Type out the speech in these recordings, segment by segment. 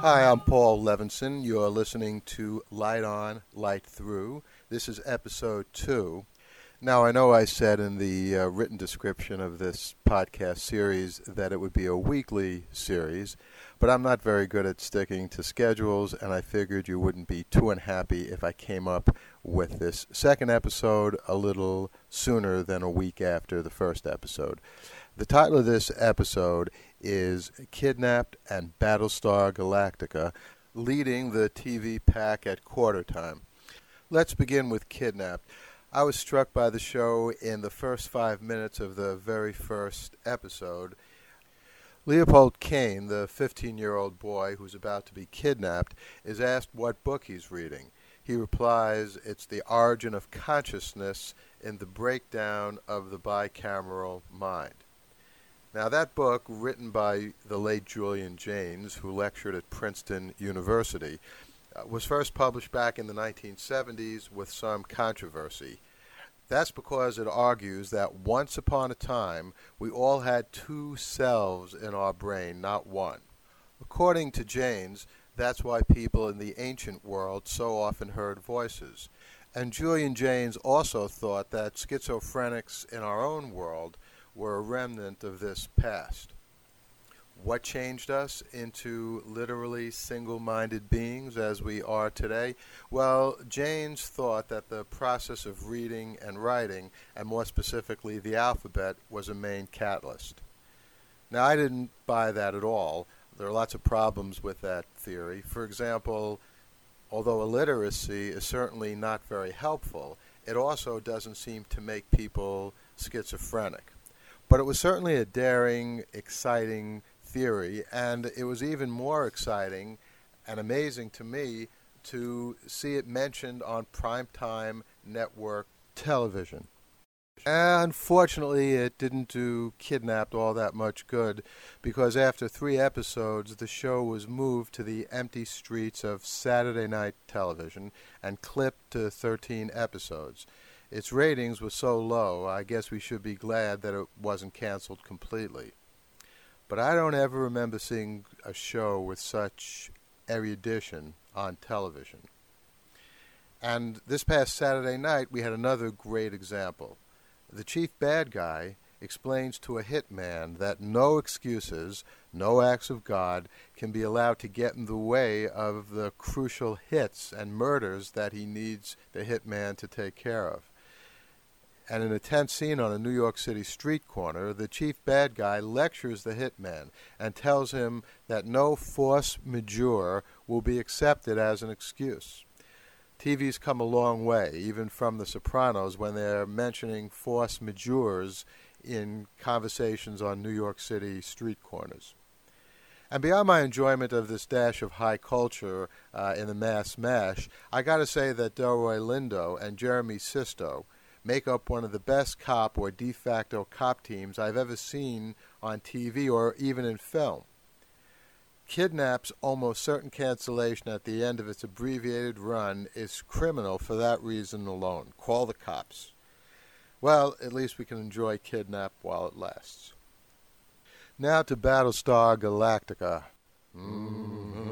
Hi, I'm Paul Levinson. You're listening to Light On, Light Through. This is episode two. Now, I know I said in the uh, written description of this podcast series that it would be a weekly series, but I'm not very good at sticking to schedules, and I figured you wouldn't be too unhappy if I came up with this second episode a little sooner than a week after the first episode. The title of this episode is Kidnapped and Battlestar Galactica, leading the TV pack at quarter time. Let's begin with Kidnapped. I was struck by the show in the first five minutes of the very first episode. Leopold Cain, the 15 year old boy who's about to be kidnapped, is asked what book he's reading. He replies, It's The Origin of Consciousness in the Breakdown of the Bicameral Mind. Now, that book, written by the late Julian Jaynes, who lectured at Princeton University, uh, was first published back in the 1970s with some controversy. That's because it argues that once upon a time we all had two selves in our brain, not one. According to Jaynes, that's why people in the ancient world so often heard voices. And Julian Jaynes also thought that schizophrenics in our own world were a remnant of this past. What changed us into literally single minded beings as we are today? Well, Jaynes thought that the process of reading and writing, and more specifically the alphabet, was a main catalyst. Now, I didn't buy that at all. There are lots of problems with that theory. For example, although illiteracy is certainly not very helpful, it also doesn't seem to make people schizophrenic. But it was certainly a daring, exciting theory, and it was even more exciting and amazing to me to see it mentioned on primetime network television. Unfortunately, it didn't do Kidnapped all that much good because after three episodes, the show was moved to the empty streets of Saturday night television and clipped to 13 episodes its ratings were so low, I guess we should be glad that it wasn't canceled completely. But I don't ever remember seeing a show with such erudition on television. And this past Saturday night, we had another great example. The chief bad guy explains to a hitman that no excuses, no acts of God can be allowed to get in the way of the crucial hits and murders that he needs the hitman to take care of and in a tense scene on a New York City street corner, the chief bad guy lectures the hitman and tells him that no force majeure will be accepted as an excuse. TV's come a long way, even from The Sopranos, when they're mentioning force majeures in conversations on New York City street corners. And beyond my enjoyment of this dash of high culture uh, in the mass mash, I got to say that Delroy Lindo and Jeremy Sisto make up one of the best cop or de facto cop teams I've ever seen on TV or even in film. Kidnap's almost certain cancellation at the end of its abbreviated run is criminal for that reason alone. Call the cops. Well, at least we can enjoy Kidnap while it lasts. Now to Battlestar Galactica. Mm-hmm.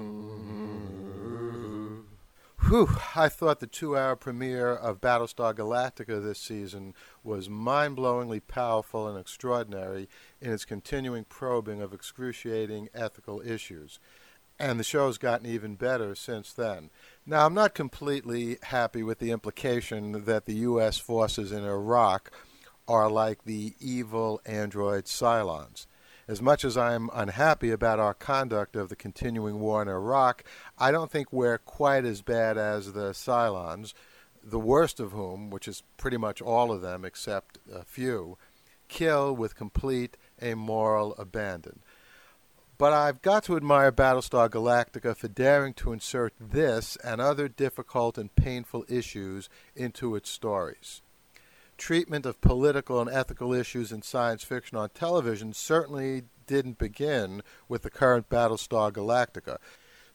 Whew, I thought the two hour premiere of Battlestar Galactica this season was mind blowingly powerful and extraordinary in its continuing probing of excruciating ethical issues. And the show's gotten even better since then. Now, I'm not completely happy with the implication that the U.S. forces in Iraq are like the evil android Cylons. As much as I'm unhappy about our conduct of the continuing war in Iraq, I don't think we're quite as bad as the Cylons, the worst of whom, which is pretty much all of them except a few, kill with complete amoral abandon. But I've got to admire Battlestar Galactica for daring to insert this and other difficult and painful issues into its stories treatment of political and ethical issues in science fiction on television certainly didn't begin with the current Battlestar Galactica.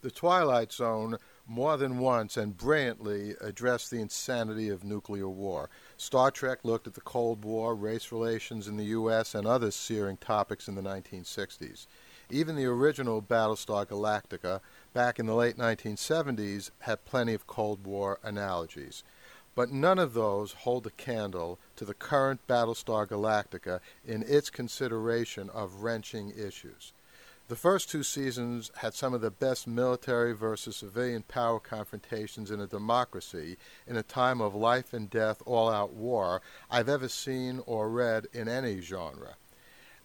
The Twilight Zone more than once and brilliantly addressed the insanity of nuclear war. Star Trek looked at the Cold War, race relations in the U.S., and other searing topics in the 1960s. Even the original Battlestar Galactica, back in the late 1970s had plenty of Cold War analogies. But none of those hold a candle to the current Battlestar Galactica in its consideration of wrenching issues. The first two seasons had some of the best military versus civilian power confrontations in a democracy in a time of life and death all out war I've ever seen or read in any genre.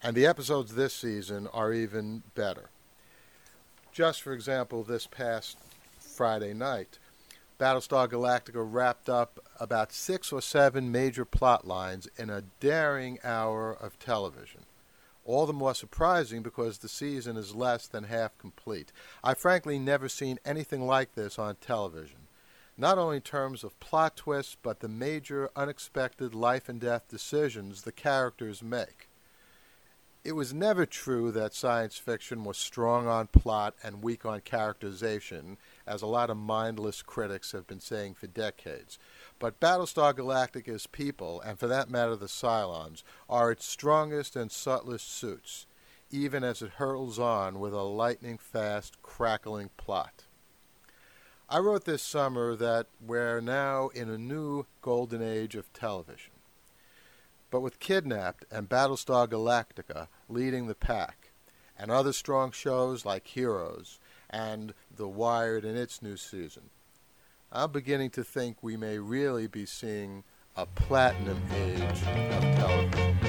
And the episodes this season are even better. Just for example, this past Friday night, Battlestar Galactica wrapped up about six or seven major plot lines in a daring hour of television all the more surprising because the season is less than half complete. I've frankly never seen anything like this on television, not only in terms of plot twists, but the major unexpected life and death decisions the characters make. It was never true that science fiction was strong on plot and weak on characterization, as a lot of mindless critics have been saying for decades. But Battlestar Galactica's people, and for that matter the Cylons, are its strongest and subtlest suits, even as it hurtles on with a lightning fast, crackling plot. I wrote this summer that we're now in a new golden age of television. But with Kidnapped and Battlestar Galactica leading the pack, and other strong shows like Heroes and The Wire in its new season, I'm beginning to think we may really be seeing a platinum age of television.